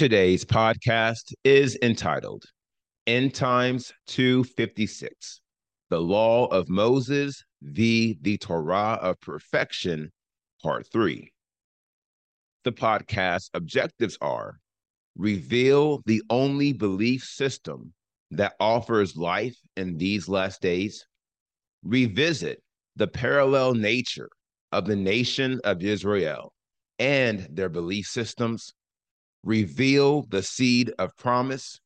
Today's podcast is entitled End Times 256 The Law of Moses v. the Torah of Perfection, Part 3. The podcast objectives are reveal the only belief system that offers life in these last days, revisit the parallel nature of the nation of Israel and their belief systems, reveal the seed of promise,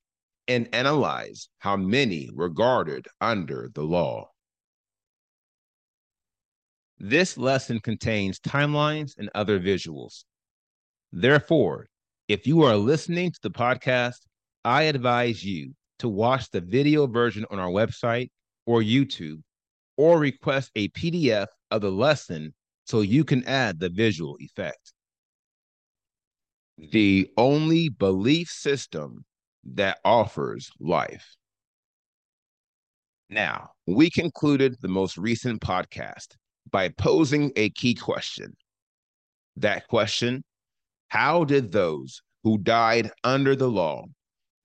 and analyze how many were guarded under the law. This lesson contains timelines and other visuals. Therefore, if you are listening to the podcast, I advise you to watch the video version on our website or YouTube or request a PDF of the lesson so you can add the visual effect. The only belief system that offers life. Now, we concluded the most recent podcast by posing a key question. That question How did those who died under the law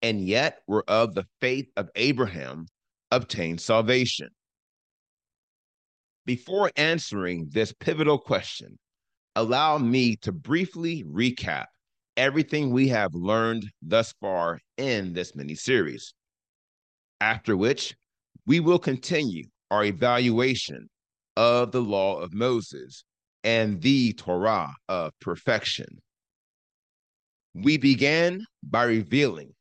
and yet were of the faith of Abraham obtain salvation? Before answering this pivotal question, allow me to briefly recap everything we have learned thus far in this mini series. After which, we will continue our evaluation of the law of Moses and the Torah of perfection. We began by revealing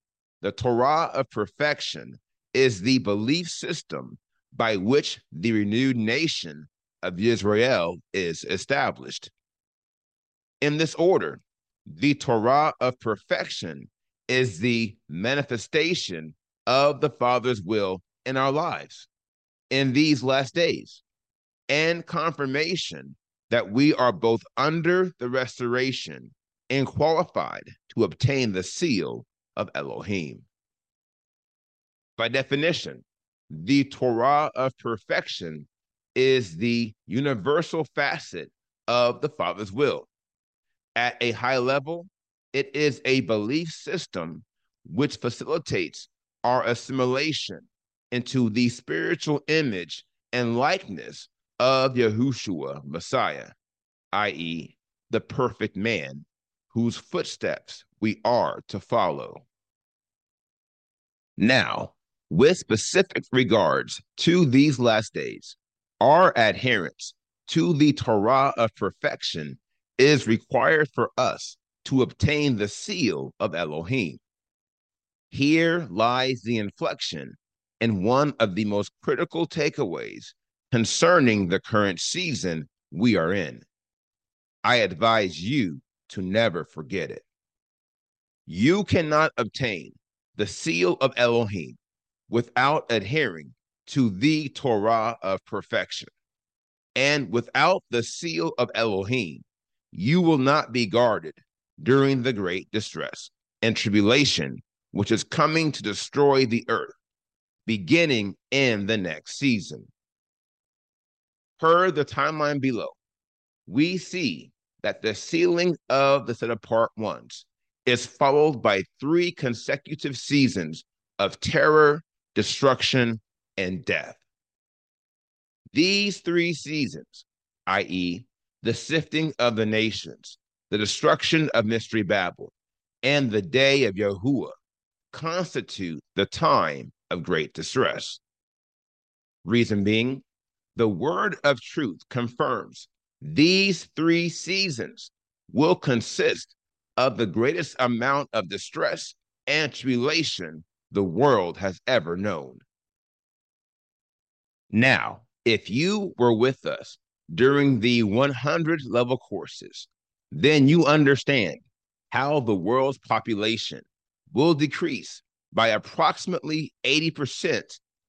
the Torah of perfection is the belief system by which the renewed nation of Israel is established. In this order, the Torah of perfection is the manifestation of the Father's will in our lives in these last days and confirmation that we are both under the restoration and qualified to obtain the seal of Elohim. By definition, the Torah of perfection is the universal facet of the Father's will. At a high level, it is a belief system which facilitates our assimilation into the spiritual image and likeness of Yahushua Messiah, i.e., the perfect man whose footsteps we are to follow. Now, with specific regards to these last days, our adherence to the Torah of perfection is required for us to obtain the seal of Elohim. Here lies the inflection and one of the most critical takeaways concerning the current season we are in. I advise you to never forget it. You cannot obtain the seal of Elohim without adhering to the Torah of perfection. And without the seal of Elohim, you will not be guarded during the great distress and tribulation which is coming to destroy the earth, beginning in the next season. Per the timeline below, we see that the sealing of the set apart ones is followed by three consecutive seasons of terror destruction, and death. These three seasons, i.e., the sifting of the nations, the destruction of Mystery Babel, and the day of Yahuwah, constitute the time of great distress. Reason being, the word of truth confirms these three seasons will consist of the greatest amount of distress and tribulation the world has ever known. Now, if you were with us during the 100 level courses then you understand how the world's population will decrease by approximately 80%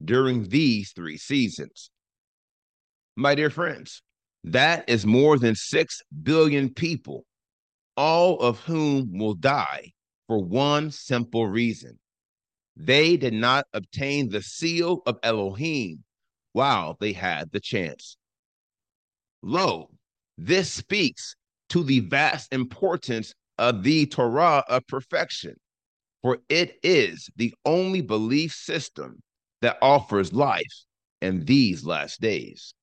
during these three seasons. My dear friends, that is more than 6 billion people, all of whom will die for one simple reason. They did not obtain the seal of Elohim while they had the chance. Lo, this speaks to the vast importance of the Torah of perfection, for it is the only belief system that offers life in these last days.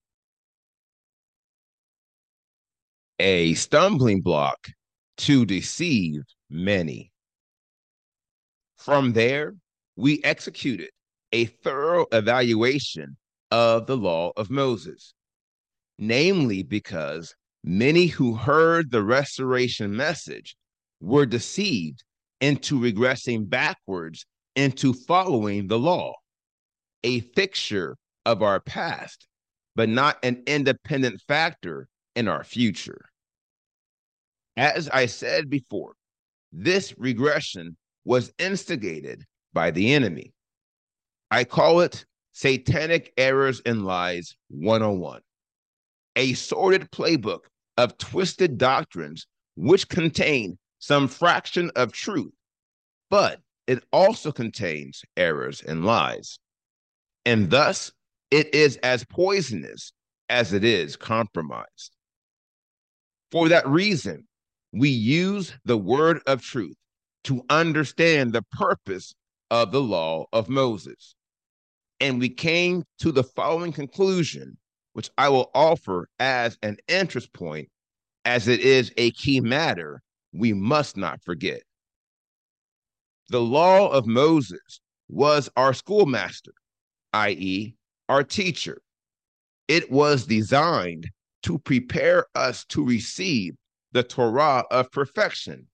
A stumbling block to deceive many. From there, we executed a thorough evaluation of the law of Moses, namely because many who heard the restoration message were deceived into regressing backwards into following the law, a fixture of our past, but not an independent factor in our future. As I said before, this regression was instigated by the enemy. I call it Satanic Errors and Lies 101, a sordid playbook of twisted doctrines which contain some fraction of truth, but it also contains errors and lies. And thus, it is as poisonous as it is compromised. For that reason, we use the word of truth to understand the purpose of the law of Moses. And we came to the following conclusion, which I will offer as an interest point, as it is a key matter we must not forget. The law of Moses was our schoolmaster, i.e., our teacher. It was designed to prepare us to receive the Torah of perfection,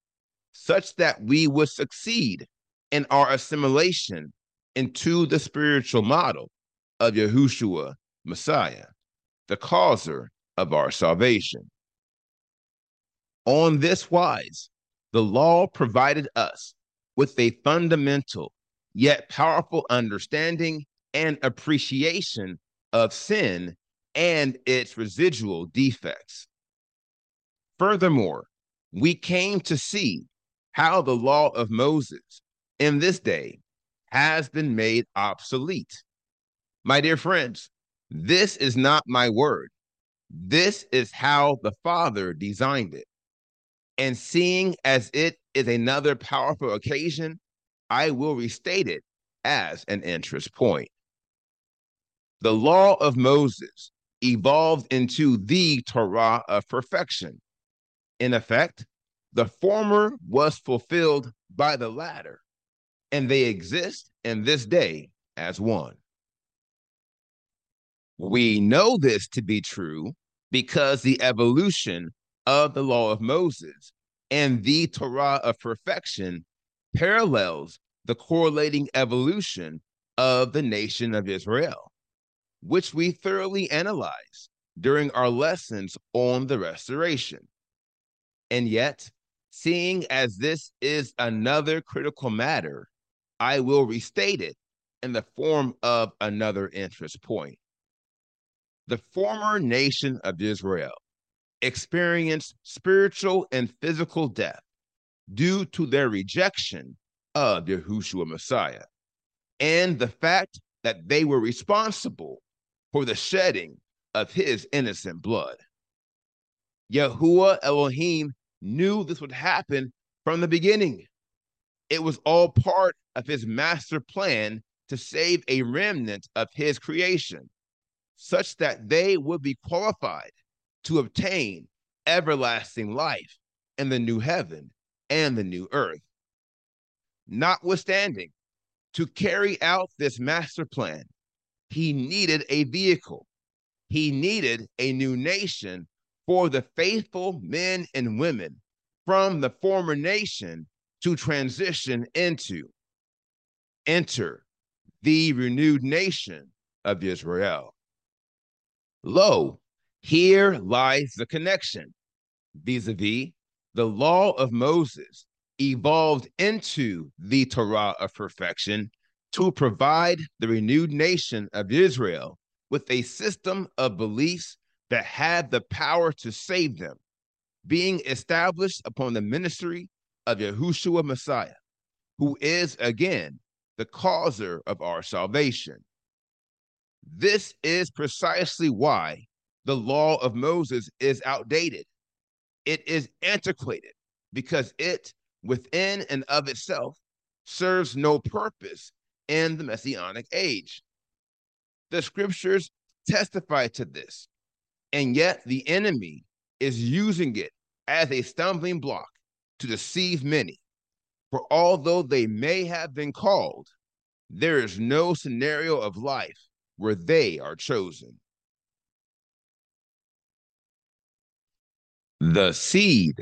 such that we would succeed in our assimilation into the spiritual model of Yahushua, Messiah, the causer of our salvation. On this wise, the law provided us with a fundamental yet powerful understanding and appreciation of sin and its residual defects. Furthermore, we came to see how the law of Moses in this day has been made obsolete. My dear friends, this is not my word. This is how the Father designed it. And seeing as it is another powerful occasion, I will restate it as an interest point. The law of Moses evolved into the Torah of perfection. In effect, the former was fulfilled by the latter, and they exist in this day as one. We know this to be true because the evolution of the law of Moses and the Torah of perfection parallels the correlating evolution of the nation of Israel, which we thoroughly analyzed during our lessons on the restoration. And yet, seeing as this is another critical matter, I will restate it in the form of another interest point. The former nation of Israel experienced spiritual and physical death due to their rejection of Yahushua Messiah and the fact that they were responsible for the shedding of his innocent blood. Yahuwah Elohim knew this would happen from the beginning. It was all part of his master plan to save a remnant of his creation, such that they would be qualified to obtain everlasting life in the new heaven and the new earth. Notwithstanding, to carry out this master plan, he needed a vehicle. He needed a new nation for the faithful men and women from the former nation to transition into, enter the renewed nation of Israel. Lo, here lies the connection vis a vis the law of Moses evolved into the Torah of perfection to provide the renewed nation of Israel with a system of beliefs that had the power to save them, being established upon the ministry of Yahushua Messiah, who is again the causer of our salvation. This is precisely why the law of Moses is outdated. It is antiquated because it, within and of itself, serves no purpose in the messianic age. The scriptures testify to this, and yet the enemy is using it as a stumbling block to deceive many. For although they may have been called, there is no scenario of life where they are chosen. The seed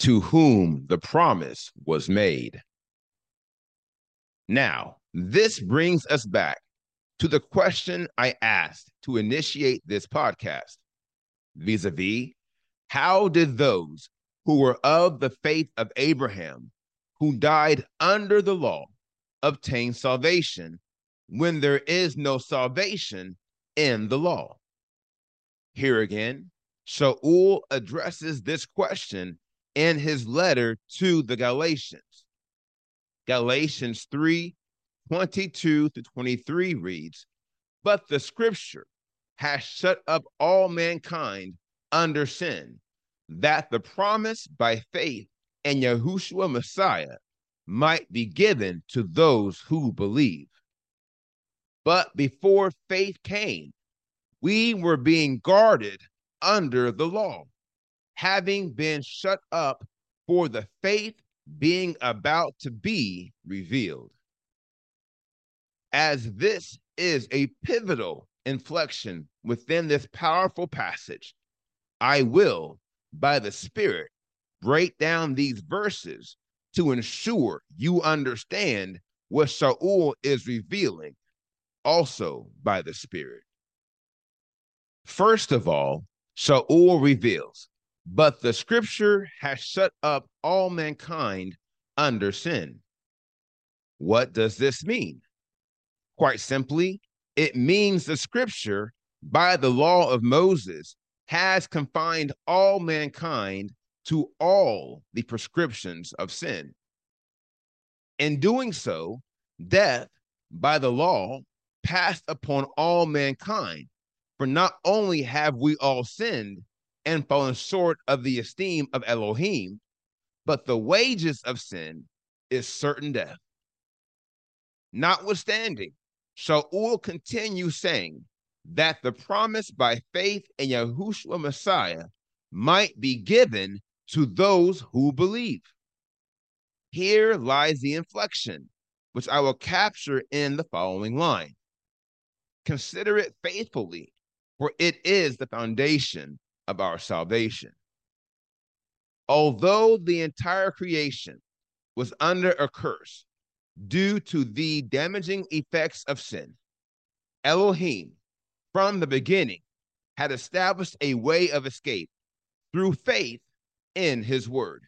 to whom the promise was made. Now, this brings us back to the question I asked to initiate this podcast vis a vis how did those who were of the faith of Abraham, who died under the law, obtain salvation when there is no salvation in the law? Here again, Shaul addresses this question in his letter to the Galatians. Galatians 3 22 to 23 reads, But the scripture has shut up all mankind under sin, that the promise by faith in Yahushua Messiah might be given to those who believe. But before faith came, we were being guarded under the law, having been shut up for the faith being about to be revealed. As this is a pivotal inflection within this powerful passage, I will, by the Spirit, break down these verses to ensure you understand what Shaul is revealing, also by the Spirit. First of all, Saul reveals, but the scripture has shut up all mankind under sin. What does this mean? Quite simply, it means the scripture, by the law of Moses, has confined all mankind to all the prescriptions of sin. In doing so, death by the law passed upon all mankind. For not only have we all sinned and fallen short of the esteem of Elohim, but the wages of sin is certain death. Notwithstanding, Shaul continues saying that the promise by faith in Yahushua Messiah might be given to those who believe. Here lies the inflection, which I will capture in the following line Consider it faithfully, for it is the foundation of our salvation. Although the entire creation was under a curse, due to the damaging effects of sin. Elohim, from the beginning, had established a way of escape through faith in his word.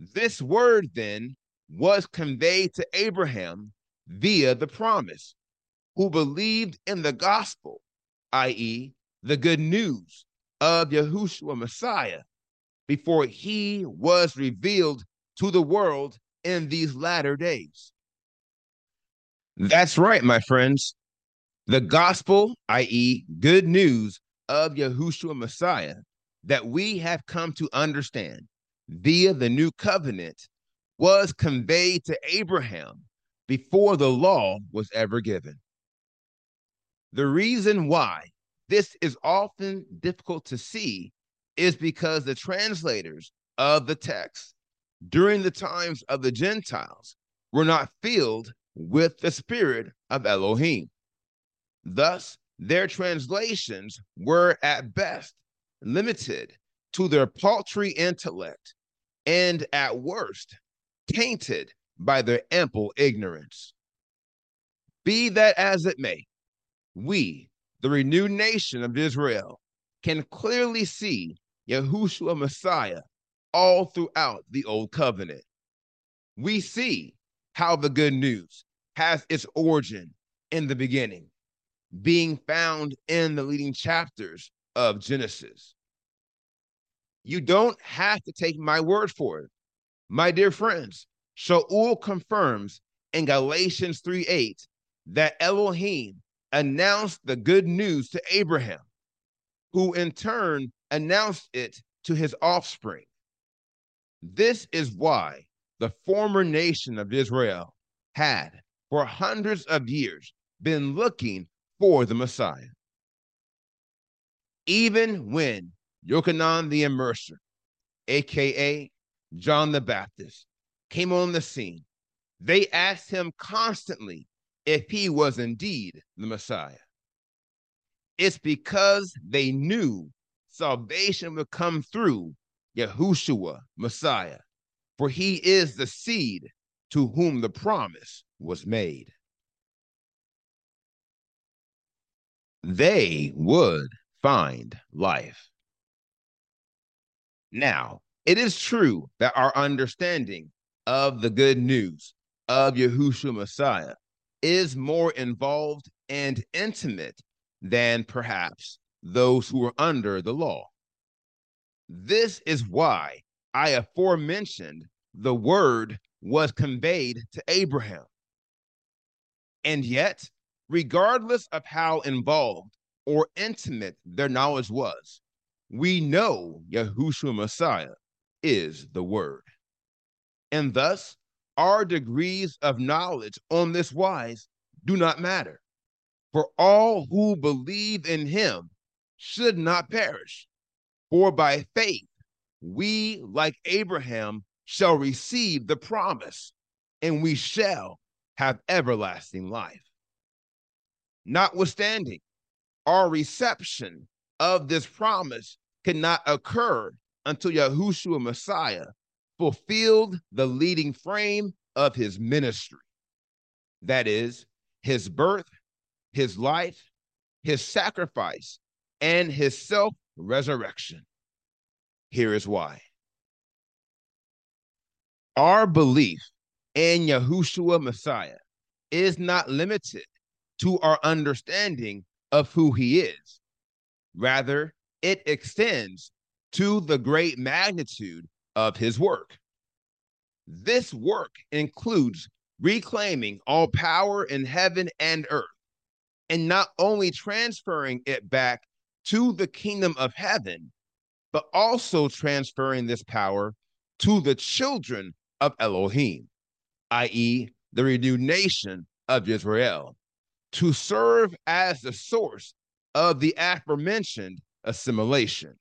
This word then was conveyed to Abraham via the promise, who believed in the gospel, i.e., the good news of Yahushua Messiah, before he was revealed to the world in these latter days. That's right, my friends. The gospel, i.e., good news of Yahushua Messiah, that we have come to understand via the new covenant was conveyed to Abraham before the law was ever given. The reason why this is often difficult to see is because the translators of the text during the times of the Gentiles were not filled with the spirit of Elohim. Thus, their translations were at best limited to their paltry intellect and at worst tainted by their ample ignorance. Be that as it may, we, the renewed nation of Israel, can clearly see Yahushua Messiah all throughout the Old Covenant. We see how the good news has its origin in the beginning, being found in the leading chapters of Genesis. You don't have to take my word for it. My dear friends, Shaul confirms in Galatians 3 8 that Elohim announced the good news to Abraham, who in turn announced it to his offspring. This is why the former nation of Israel had, for hundreds of years, been looking for the Messiah. Even when Yochanan the Immerser, aka John the Baptist, came on the scene, they asked him constantly if he was indeed the Messiah. It's because they knew salvation would come through Yahushua, Messiah, for he is the seed to whom the promise was made. They would find life. Now, it is true that our understanding of the good news of Yahushua Messiah is more involved and intimate than perhaps those who are under the law. This is why I aforementioned the word was conveyed to Abraham. And yet, regardless of how involved or intimate their knowledge was, we know Yahushua Messiah is the word. And thus, our degrees of knowledge on this wise do not matter. For all who believe in him should not perish. For by faith, we, like Abraham, shall receive the promise, and we shall have everlasting life. Notwithstanding, our reception of this promise cannot occur until Yahushua Messiah fulfilled the leading frame of his ministry. That is, his birth, his life, his sacrifice, and his self resurrection. Here is why. Our belief in Yahushua Messiah is not limited to our understanding of who he is. Rather, it extends to the great magnitude of his work. This work includes reclaiming all power in heaven and earth, and not only transferring it back to the kingdom of heaven, but also transferring this power to the children of Elohim, i.e., the renewed nation of Israel, to serve as the source of the aforementioned assimilation.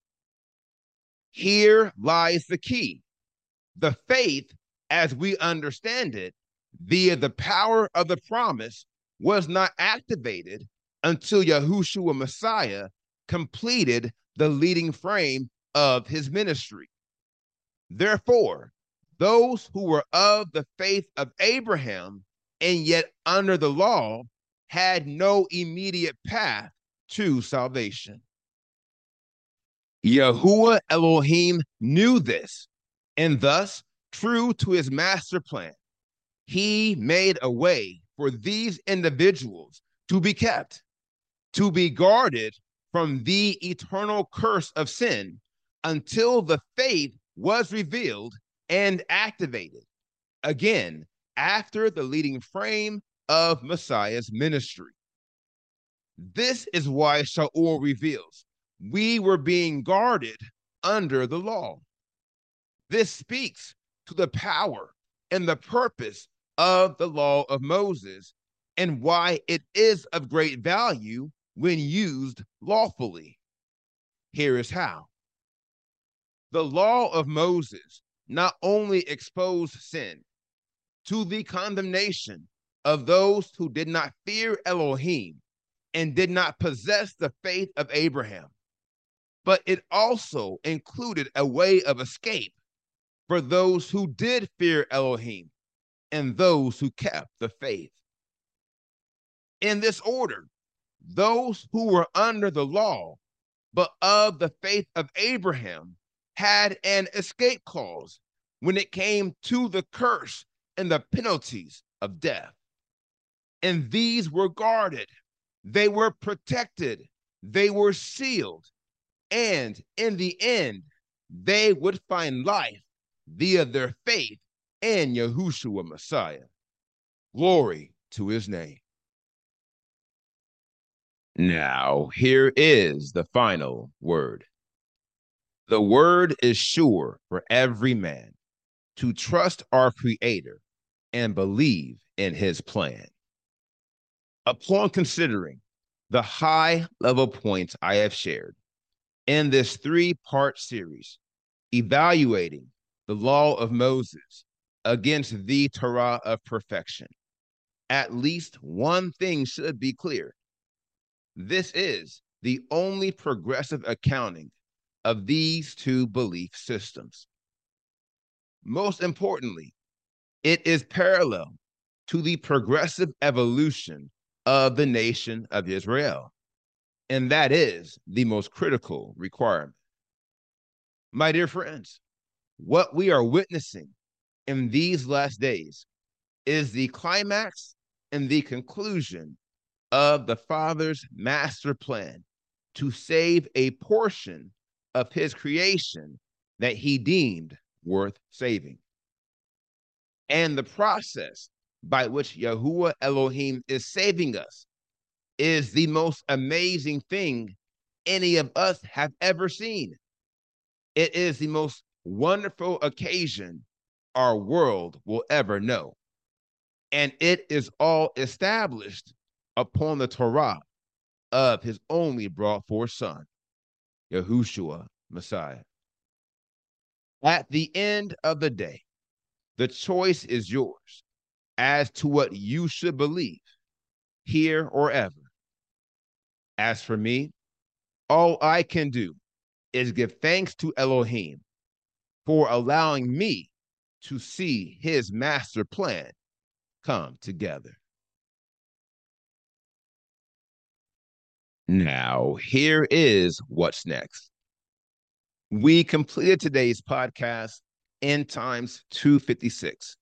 Here lies the key the faith, as we understand it, via the power of the promise, was not activated until Yahushua Messiah completed the leading frame of his ministry. Therefore, those who were of the faith of Abraham and yet under the law had no immediate path to salvation. Yahuwah Elohim knew this and thus, true to his master plan, he made a way for these individuals to be kept, to be guarded from the eternal curse of sin until the faith was revealed and activated. Again, after the leading frame of Messiah's ministry. This is why Shaul reveals we were being guarded under the law. This speaks to the power and the purpose of the law of Moses and why it is of great value when used lawfully. Here is how the law of Moses not only exposed sin to the condemnation of those who did not fear Elohim and did not possess the faith of Abraham, but it also included a way of escape for those who did fear Elohim and those who kept the faith. In this order, those who were under the law, but of the faith of Abraham, had an escape clause when it came to the curse and the penalties of death. And these were guarded, they were protected, they were sealed, and in the end, they would find life via their faith in Yahushua Messiah. Glory to his name. Now, here is the final word. The word is sure for every man to trust our Creator and believe in his plan. Upon considering the high level points I have shared in this three part series, evaluating the law of Moses against the Torah of perfection, at least one thing should be clear. This is the only progressive accounting of these two belief systems. Most importantly, it is parallel to the progressive evolution of the nation of Israel. And that is the most critical requirement. My dear friends, what we are witnessing in these last days is the climax and the conclusion of the Father's master plan to save a portion of his creation that he deemed worth saving. And the process by which Yahuwah Elohim is saving us is the most amazing thing any of us have ever seen. It is the most wonderful occasion our world will ever know. And it is all established upon the Torah of his only brought forth son, Yahushua Messiah. At the end of the day, the choice is yours as to what you should believe, here or ever. As for me, all I can do is give thanks to Elohim for allowing me to see his master plan come together. Now, here is what's next. We completed today's podcast End Times 256,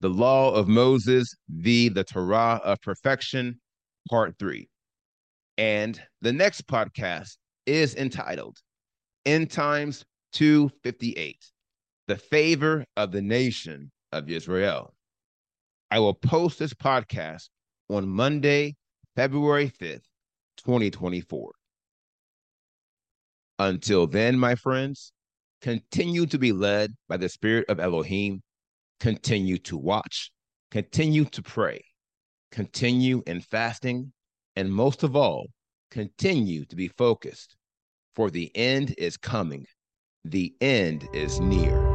The Law of Moses v. the Torah of Perfection, Part 3. And the next podcast is entitled End Times 258, The Favor of the Nation of Israel. I will post this podcast on Monday, February 5th, 2024. Until then, my friends, continue to be led by the Spirit of Elohim, continue to watch, continue to pray, continue in fasting, and most of all, continue to be focused, for the end is coming. The end is near.